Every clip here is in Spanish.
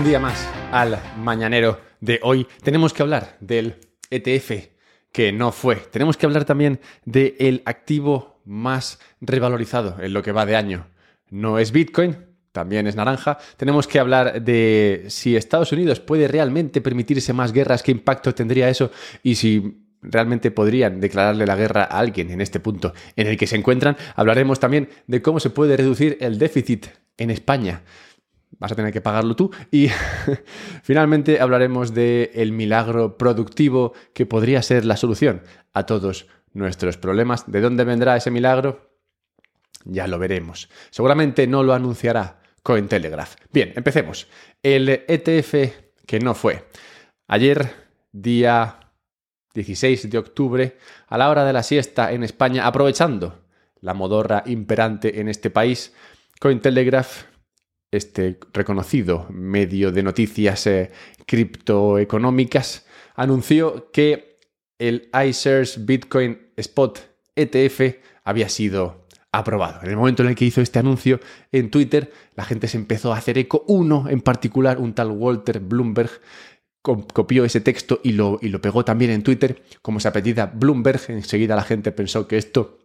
Un día más al mañanero de hoy. Tenemos que hablar del ETF que no fue. Tenemos que hablar también del activo más revalorizado en lo que va de año. No es Bitcoin, también es naranja. Tenemos que hablar de si Estados Unidos puede realmente permitirse más guerras, qué impacto tendría eso y si realmente podrían declararle la guerra a alguien en este punto en el que se encuentran. Hablaremos también de cómo se puede reducir el déficit en España. Vas a tener que pagarlo tú. Y finalmente hablaremos del el milagro productivo que podría ser la solución a todos nuestros problemas. ¿De dónde vendrá ese milagro? Ya lo veremos. Seguramente no lo anunciará Cointelegraph. Bien, empecemos. El ETF que no fue. Ayer, día 16 de octubre, a la hora de la siesta en España, aprovechando la modorra imperante en este país, Cointelegraph, este reconocido medio de noticias eh, criptoeconómicas, anunció que el iShares Bitcoin Spot ETF había sido aprobado. En el momento en el que hizo este anuncio en Twitter, la gente se empezó a hacer eco. Uno en particular, un tal Walter Bloomberg, copió ese texto y lo, y lo pegó también en Twitter, como se apellida Bloomberg. Enseguida la gente pensó que esto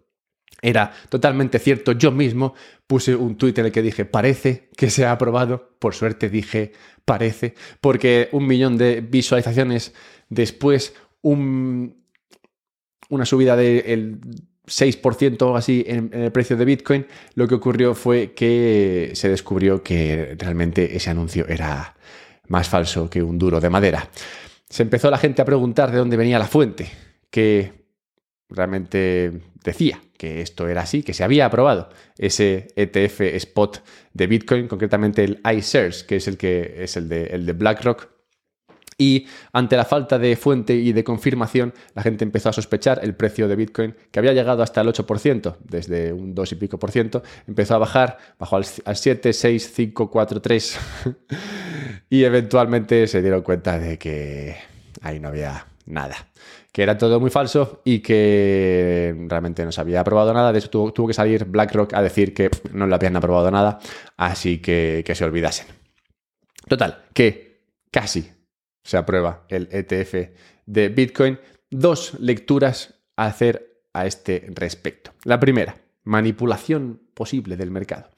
era totalmente cierto. Yo mismo puse un tuit en el que dije, parece que se ha aprobado. Por suerte dije, parece, porque un millón de visualizaciones después, un, una subida del 6% o así en, el precio de Bitcoin, lo que ocurrió fue que se descubrió que realmente ese anuncio era más falso que un duro de madera. Se empezó la gente a preguntar de dónde venía la fuente, que realmente decía que esto era así, que se había aprobado ese ETF spot de Bitcoin, concretamente el iShares, que es el que es el de, el de BlackRock, y ante la falta de fuente y de confirmación, la gente empezó a sospechar el precio de Bitcoin, que había llegado hasta el 8%, desde un 2 y pico por ciento, empezó a bajar, bajó al, al 7, 6, 5, 4, 3, y eventualmente se dieron cuenta de que ahí no había nada, que era todo muy falso y que realmente no se había aprobado nada. De eso tuvo, tuvo que salir BlackRock a decir que no le habían aprobado nada, así que que se olvidasen. Total, que casi se aprueba el ETF de Bitcoin. Dos lecturas a hacer a este respecto. La primera, manipulación posible del mercado.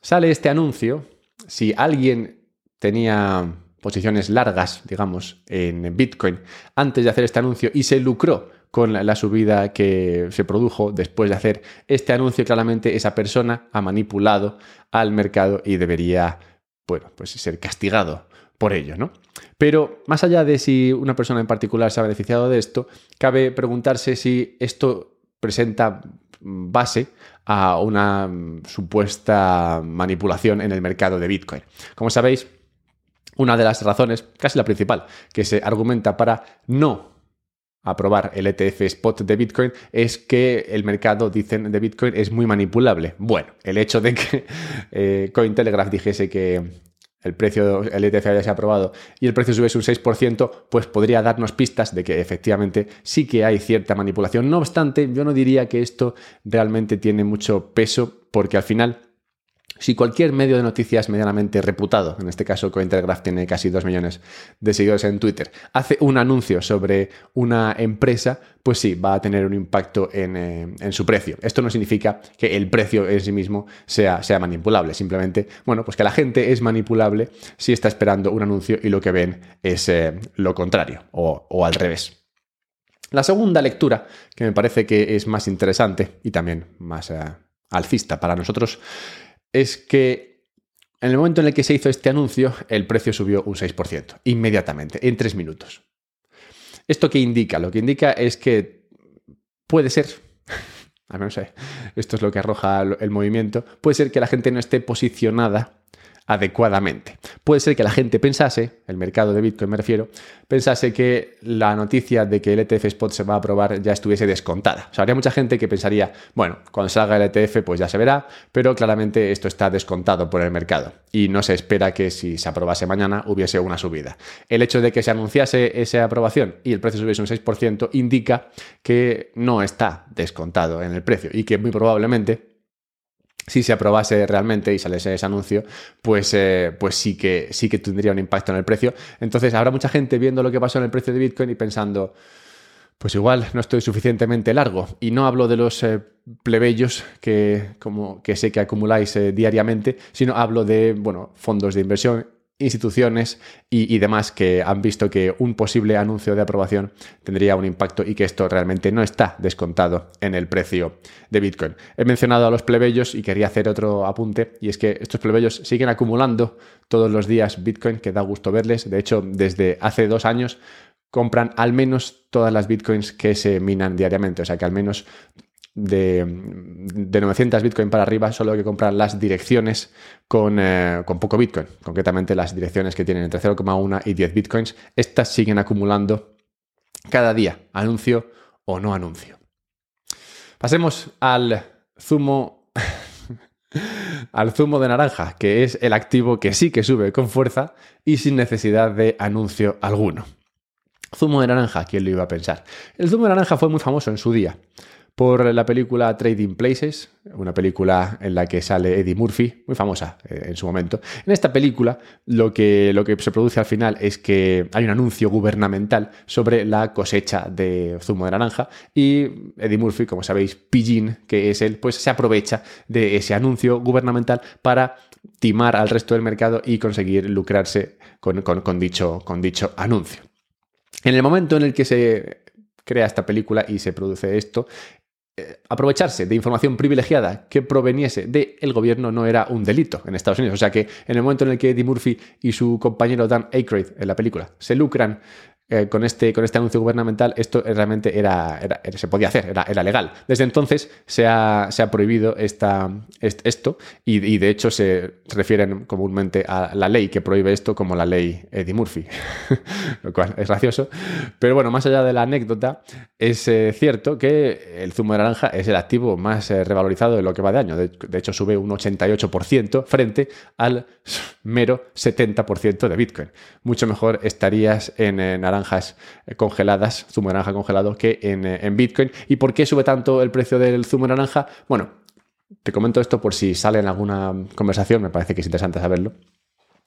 Sale este anuncio, si alguien tenía posiciones largas, digamos, en Bitcoin antes de hacer este anuncio y se lucró con la subida que se produjo después de hacer este anuncio, claramente esa persona ha manipulado al mercado y debería, bueno, pues ser castigado por ello, ¿no? Pero más allá de si una persona en particular se ha beneficiado de esto, cabe preguntarse si esto presenta base a una supuesta manipulación en el mercado de Bitcoin. Como sabéis, una de las razones, casi la principal, que se argumenta para no aprobar el ETF spot de Bitcoin es que el mercado, dicen, de Bitcoin es muy manipulable. Bueno, el hecho de que eh, Cointelegraph dijese que el precio, el ETF haya aprobado y el precio subiese un 6%, pues podría darnos pistas de que efectivamente sí que hay cierta manipulación. No obstante, yo no diría que esto realmente tiene mucho peso porque al final si cualquier medio de noticias medianamente reputado, en este caso Cointelegraph tiene casi 2 millones de seguidores en Twitter, hace un anuncio sobre una empresa, pues sí, va a tener un impacto en, eh, en, su precio. Esto no significa que el precio en sí mismo sea, sea manipulable, simplemente, bueno, pues que la gente es manipulable si está esperando un anuncio y lo que ven es eh, lo contrario o, o al revés. La segunda lectura, que me parece que es más interesante y también más eh, alcista para nosotros, es que en el momento en el que se hizo este anuncio, el precio subió un 6%, inmediatamente, en tres minutos. ¿Esto qué indica? Lo que indica es que puede ser, a no sé, esto es lo que arroja el movimiento, puede ser que la gente no esté posicionada adecuadamente. Puede ser que la gente pensase, el mercado de Bitcoin me refiero, pensase que la noticia de que el ETF Spot se va a aprobar ya estuviese descontada. Habría mucha gente que pensaría, bueno, cuando salga el ETF pues ya se verá, pero claramente esto está descontado por el mercado y no se espera que si se aprobase mañana hubiese una subida. El hecho de que se anunciase esa aprobación y el precio subiese un 6% indica que no está descontado en el precio y que muy probablemente si se aprobase realmente y saliese ese anuncio, pues, eh, pues sí, que, sí que tendría un impacto en el precio. Entonces habrá mucha gente viendo lo que pasó en el precio de Bitcoin y pensando, pues igual no estoy suficientemente largo. Y no hablo de los eh, plebeyos que, como, que sé que acumuláis eh, diariamente, sino hablo de bueno, fondos de inversión, instituciones y, demás que han visto que un posible anuncio de aprobación tendría un impacto y que esto realmente no está descontado en el precio de Bitcoin. He mencionado a los plebeyos y quería hacer otro apunte y es que estos plebeyos siguen acumulando todos los días Bitcoin, que da gusto verles. De hecho, desde hace dos años compran al menos todas las bitcoins que se minan diariamente. O sea que al menos de, 900 bitcoin para arriba solo hay que comprar las direcciones con, eh, con, poco bitcoin. Concretamente las direcciones que tienen entre 0,1 y 10 bitcoins. Estas siguen acumulando cada día, anuncio o no anuncio. Pasemos al zumo al zumo de naranja, que es el activo que sí que sube con fuerza y sin necesidad de anuncio alguno. Zumo de naranja, ¿quién lo iba a pensar? El zumo de naranja fue muy famoso en su día por la película Trading Places, una película en la que sale Eddie Murphy, muy famosa eh, en su momento. En esta película lo que, lo que se produce al final es que hay un anuncio gubernamental sobre la cosecha de zumo de naranja y Eddie Murphy, como sabéis, Pillín, que es él, pues se aprovecha de ese anuncio gubernamental para timar al resto del mercado y conseguir lucrarse con dicho, con dicho anuncio. En el momento en el que se crea esta película y se produce esto, eh, aprovecharse de información privilegiada que proveniese del gobierno no era un delito en Estados Unidos. O sea que en el momento en el que Eddie Murphy y su compañero Dan Aykroyd en la película se lucran eh, con, este, con este anuncio gubernamental, esto realmente era, se podía hacer, era, legal. Desde entonces se ha, se ha prohibido esta, esto y, de hecho se refieren comúnmente a la ley que prohíbe esto como la ley Eddie Murphy, lo cual es gracioso. Pero bueno, más allá de la anécdota, es eh, cierto que el zumo de naranja es el activo más eh, revalorizado de lo que va de año. De, de hecho, sube un 88% frente al mero 70% de Bitcoin. Mucho mejor estarías en naranjas congeladas, zumo de naranja congelado, que eh, en, Bitcoin. ¿Y por qué sube tanto el precio del zumo de naranja? Bueno, te comento esto por si sale en alguna conversación, me parece que es interesante saberlo.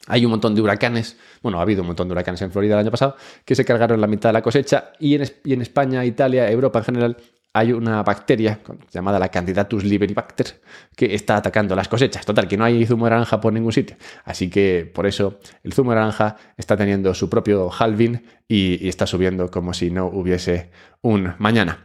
Hay un montón de huracanes, bueno, ha habido un montón de huracanes en Florida el año pasado, que se cargaron la mitad de la cosecha y en, y en España, Italia, Europa en general, hay una bacteria llamada la Candidatus liberibacter que está atacando las cosechas. Total, que no hay zumo de naranja por ningún sitio. Así que por eso el zumo de naranja está teniendo su propio halving y, está subiendo como si no hubiese un mañana.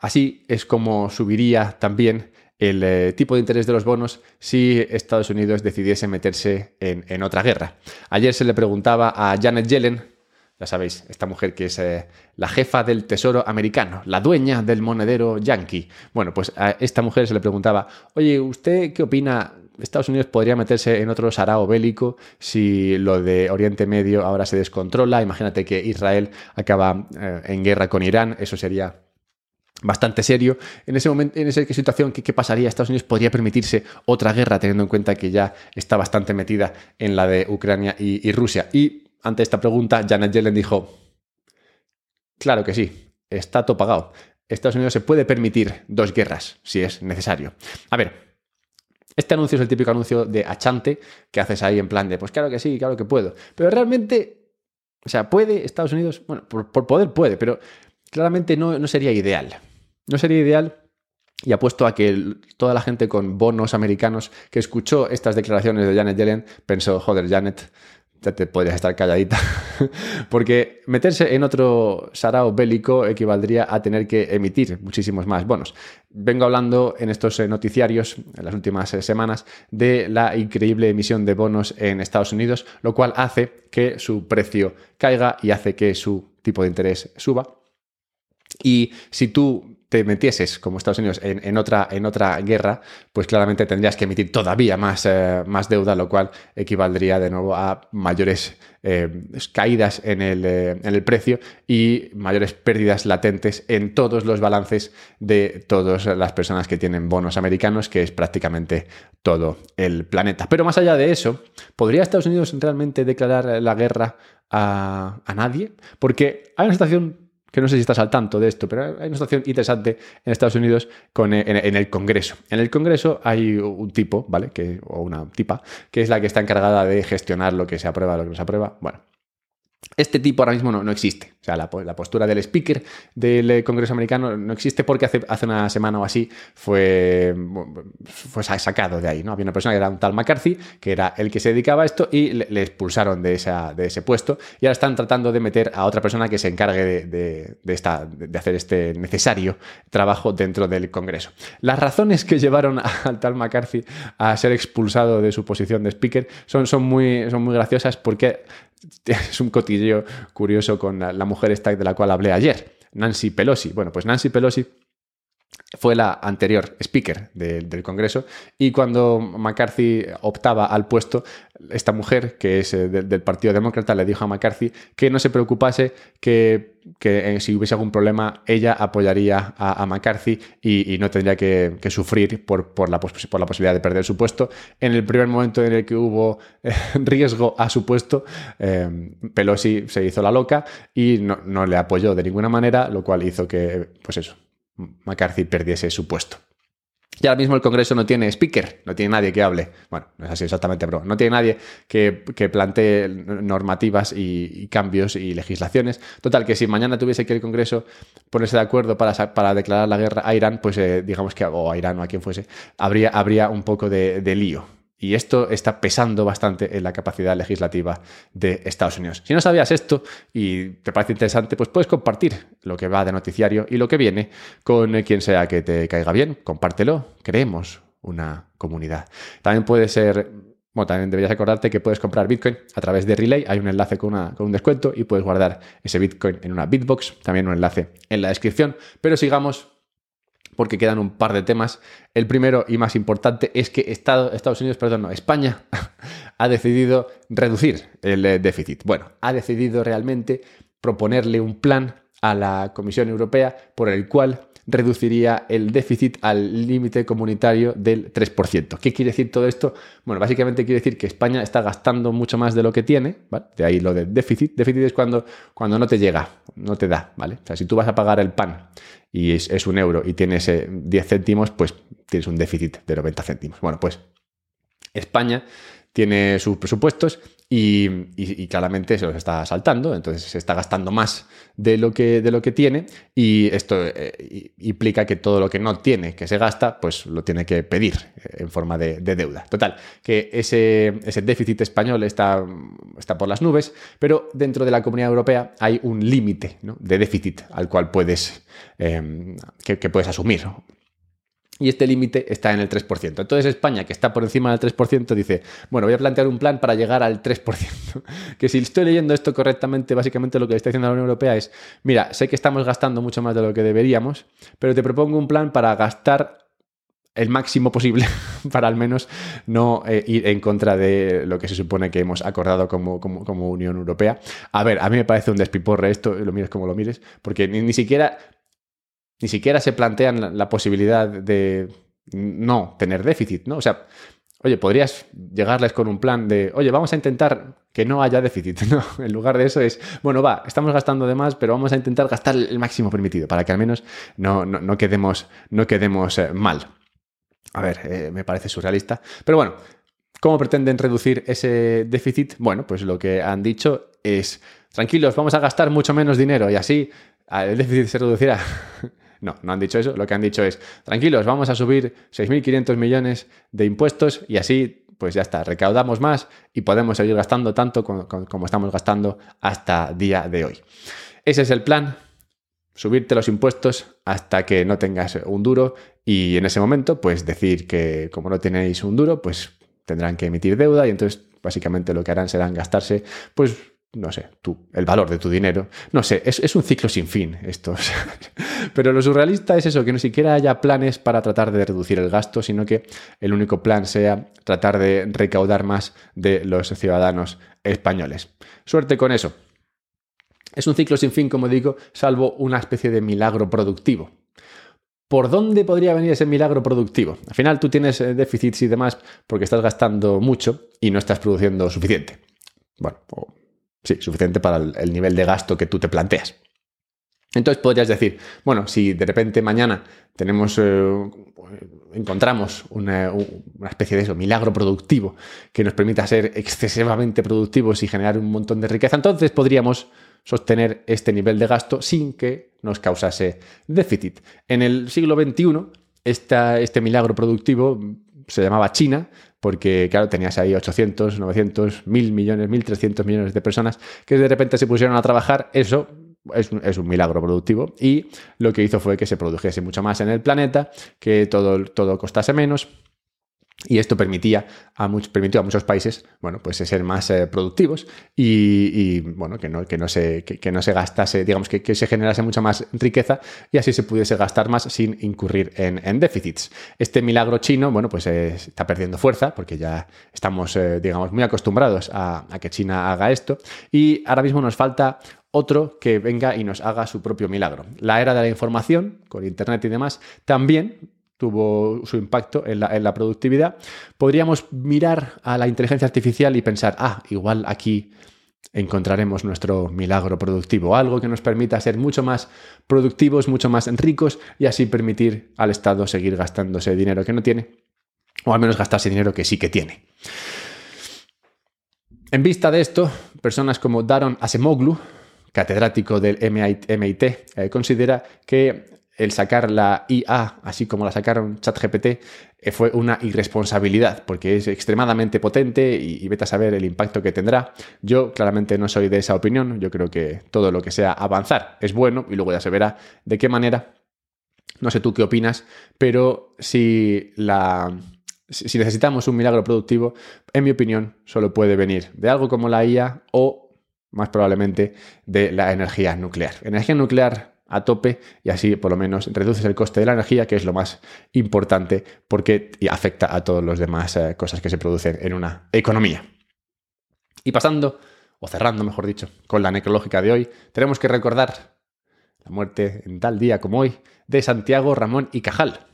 Así es como subiría también el eh, tipo de interés de los bonos si Estados Unidos decidiese meterse en, en, otra guerra. Ayer se le preguntaba a Janet Yellen, ya sabéis, esta mujer que es eh, la jefa del Tesoro americano, la dueña del monedero yankee. Bueno, pues a esta mujer se le preguntaba, oye, ¿usted qué opina? Estados Unidos podría meterse en otro sarao bélico si lo de Oriente Medio ahora se descontrola. Imagínate que Israel acaba eh, en guerra con Irán, eso sería bastante serio. En ese momento, en esa situación, ¿qué, pasaría? Estados Unidos podría permitirse otra guerra, teniendo en cuenta que ya está bastante metida en la de Ucrania y, y Rusia. Y ante esta pregunta, Janet Yellen dijo, claro que sí, está todo pagado. Estados Unidos se puede permitir dos guerras si es necesario. A ver, este anuncio es el típico anuncio de achante que haces ahí en plan de, pues claro que sí, claro que puedo. Pero realmente, o sea, puede Estados Unidos, bueno, por, poder puede, pero claramente no, no, sería ideal. No sería ideal y apuesto a que toda la gente con bonos americanos que escuchó estas declaraciones de Janet Yellen pensó, joder, Janet, ya te podrías estar calladita. Porque meterse en otro sarao bélico equivaldría a tener que emitir muchísimos más bonos. Vengo hablando en estos eh, noticiarios, en las últimas eh, semanas, de la increíble emisión de bonos en Estados Unidos, lo cual hace que su precio caiga y hace que su tipo de interés suba. Y si tú te metieses, como Estados Unidos, en, otra, en otra guerra, pues claramente tendrías que emitir todavía más, eh, más deuda, lo cual equivaldría de nuevo a mayores eh, caídas en el, eh, en el, precio y mayores pérdidas latentes en todos los balances de todas las personas que tienen bonos americanos, que es prácticamente todo el planeta. Pero más allá de eso, ¿podría Estados Unidos realmente declarar la guerra a, a nadie? Porque hay una situación que no sé si estás al tanto de esto, pero hay una situación interesante en Estados Unidos con, eh, en, el Congreso. En el Congreso hay un tipo, ¿vale? Que, o una tipa, que es la que está encargada de gestionar lo que se aprueba, lo que no se aprueba. Bueno, este tipo ahora mismo no, existe. O sea, la, postura del speaker del eh, Congreso americano no existe porque hace, hace una semana o así fue, fue, sacado de ahí. ¿no? Había una persona que era un tal McCarthy, que era el que se dedicaba a esto, y le, expulsaron de, esa, de ese puesto. Y ahora están tratando de meter a otra persona que se encargue de, esta, de hacer este necesario trabajo dentro del Congreso. Las razones que llevaron al tal McCarthy a ser expulsado de su posición de speaker son, son, muy, son muy graciosas porque es un cotilleo curioso con la, mujer esta de la cual hablé ayer, Nancy Pelosi. Bueno, pues Nancy Pelosi fue la anterior speaker del Congreso y cuando McCarthy optaba al puesto, esta mujer, que es eh, del, Partido Demócrata, le dijo a McCarthy que no se preocupase, que, eh, si hubiese algún problema, ella apoyaría a, McCarthy y, no tendría que, sufrir por, por, la, por, la, posibilidad de perder su puesto. En el primer momento en el que hubo eh, riesgo a su puesto, Pelosi se hizo la loca y no, no le apoyó de ninguna manera, lo cual hizo que, pues eso, McCarthy perdiese su puesto. Y ahora mismo el Congreso no tiene speaker, no tiene nadie que hable. Bueno, no es así exactamente, pero no tiene nadie que, plantee normativas y, cambios y legislaciones. Total, que si mañana tuviese que el Congreso ponerse de acuerdo para, para declarar la guerra a Irán, pues eh, digamos que, o a Irán o a quien fuese, habría, habría un poco de lío. Y esto está pesando bastante en la capacidad legislativa de Estados Unidos. Si no sabías esto y te parece interesante, pues puedes compartir lo que va de noticiario y lo que viene con quien sea que te caiga bien. Compártelo. Creemos una comunidad. También puede ser bueno, también deberías acordarte que puedes comprar Bitcoin a través de Relay. Hay un enlace con, con, un descuento y puedes guardar ese Bitcoin en una Bitbox. También un enlace en la descripción. Pero sigamos porque quedan un par de temas. El primero y más importante es que Estados Unidos, perdón, no, España ha decidido reducir el eh, déficit. Bueno, ha decidido realmente proponerle un plan a la Comisión Europea por el cual reduciría el déficit al límite comunitario del 3%. ¿Qué quiere decir todo esto? Bueno, básicamente quiere decir que España está gastando mucho más de lo que tiene. De ahí lo de déficit. Déficit es cuando, cuando no te llega, no te da, ¿vale? O sea, si tú vas a pagar el pan y es, un euro y tienes 10 eh, céntimos, pues tienes un déficit de 90 céntimos. Bueno, pues España tiene sus presupuestos y, claramente se los está saltando, entonces se está gastando más de lo que, de lo que tiene y esto eh, implica que todo lo que no tiene, que se gasta, pues lo tiene que pedir eh, en forma de, deuda. Total, que ese, ese déficit español está, está, por las nubes, pero dentro de la Comunidad Europea hay un límite de déficit al cual puedes, eh, que, puedes asumir y este límite está en el 3%. Entonces España, que está por encima del 3%, dice, bueno, voy a plantear un plan para llegar al 3%. que si estoy leyendo esto correctamente, básicamente lo que está diciendo la Unión Europea es, mira, sé que estamos gastando mucho más de lo que deberíamos, pero te propongo un plan para gastar el máximo posible para al menos no eh, ir en contra de lo que se supone que hemos acordado como, como, Unión Europea. A ver, a mí me parece un despiporre esto, lo mires como lo mires, porque ni siquiera ni siquiera se plantean la, posibilidad de no tener déficit, ¿no? O sea, oye, podrías llegarles con un plan de, oye, vamos a intentar que no haya déficit, ¿no? En lugar de eso es, bueno, va, estamos gastando de más, pero vamos a intentar gastar el máximo permitido para que al menos no, no, quedemos, no quedemos eh, mal. A ver, eh, me parece surrealista. Pero bueno, ¿cómo pretenden reducir ese déficit? Bueno, pues lo que han dicho es, tranquilos, vamos a gastar mucho menos dinero y así el déficit se reducirá. No, no han dicho eso. Lo que han dicho es, tranquilos, vamos a subir 6.500 millones de impuestos y así, pues ya está, recaudamos más y podemos seguir gastando tanto como, estamos gastando hasta día de hoy. Ese es el plan, subirte los impuestos hasta que no tengas un duro y en ese momento, pues decir que como no tenéis un duro, pues tendrán que emitir deuda y entonces básicamente lo que harán serán gastarse, pues no sé, tú, el valor de tu dinero. No sé, es, un ciclo sin fin esto. Pero lo surrealista es eso, que no siquiera haya planes para tratar de reducir el gasto, sino que el único plan sea tratar de recaudar más de los ciudadanos españoles. Suerte con eso. Es un ciclo sin fin, como digo, salvo una especie de milagro productivo. ¿Por dónde podría venir ese milagro productivo? Al final tú tienes eh, déficits y demás porque estás gastando mucho y no estás produciendo suficiente. Bueno, Sí, suficiente para el, nivel de gasto que tú te planteas. Entonces podrías decir, bueno, si de repente mañana tenemos, eh, encontramos una, especie de eso, milagro productivo que nos permita ser excesivamente productivos y generar un montón de riqueza, entonces podríamos sostener este nivel de gasto sin que nos causase déficit. En el siglo XXI, este milagro productivo se llamaba China, porque claro, tenías ahí 800, 900, 1000 millones, 1300 millones de personas que de repente se pusieron a trabajar, eso es, es, un milagro productivo. Y lo que hizo fue que se produjese mucho más en el planeta, que todo, todo costase menos y esto permitía a permitió a muchos países bueno, pues ser más eh, productivos y, bueno, que no, que, no se, que, no se gastase, digamos, que, se generase mucha más riqueza y así se pudiese gastar más sin incurrir en, déficits. Este milagro chino, bueno, pues eh, está perdiendo fuerza porque ya estamos, eh, digamos, muy acostumbrados a que China haga esto y ahora mismo nos falta otro que venga y nos haga su propio milagro. La era de la información, con Internet y demás, también tuvo su impacto en la, productividad, podríamos mirar a la inteligencia artificial y pensar, ah, igual aquí encontraremos nuestro milagro productivo, algo que nos permita ser mucho más productivos, mucho más ricos y así permitir al Estado seguir gastándose dinero que no tiene, o al menos gastarse dinero que sí que tiene. En vista de esto, personas como Daron Asemoglu, catedrático del MIT, eh, considera que el sacar la IA, así como la sacaron ChatGPT, eh, fue una irresponsabilidad, porque es extremadamente potente y, vete a saber el impacto que tendrá. Yo claramente no soy de esa opinión, yo creo que todo lo que sea avanzar es bueno y luego ya se verá de qué manera. No sé tú qué opinas, pero si la, si necesitamos un milagro productivo, en mi opinión, solo puede venir de algo como la IA o más probablemente de la energía nuclear. Energía nuclear a tope y así por lo menos reduces el coste de la energía, que es lo más importante porque afecta a todas las demás eh, cosas que se producen en una economía. Y pasando, o cerrando mejor dicho, con la necrológica de hoy, tenemos que recordar la muerte en tal día como hoy de Santiago Ramón y Cajal,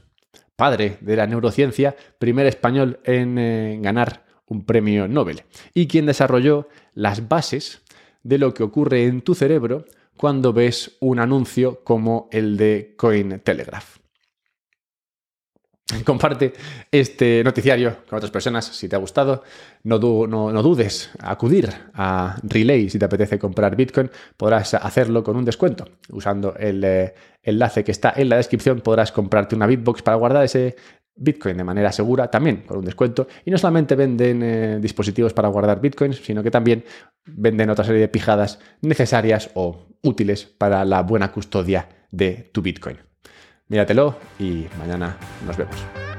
padre de la neurociencia, primer español en eh, ganar un premio Nobel, y quien desarrolló las bases de lo que ocurre en tu cerebro cuando ves un anuncio como el de Cointelegraph. Comparte este noticiario con otras personas si te ha gustado. No, no, dudes acudir a Relay si te apetece comprar Bitcoin. Podrás hacerlo con un descuento. Usando el eh, enlace que está en la descripción podrás comprarte una Bitbox para guardar ese Bitcoin de manera segura, también con un descuento. Y no solamente venden eh, dispositivos para guardar Bitcoins, sino que también venden otra serie de pijadas necesarias o útiles para la buena custodia de tu Bitcoin. Míratelo y mañana nos vemos.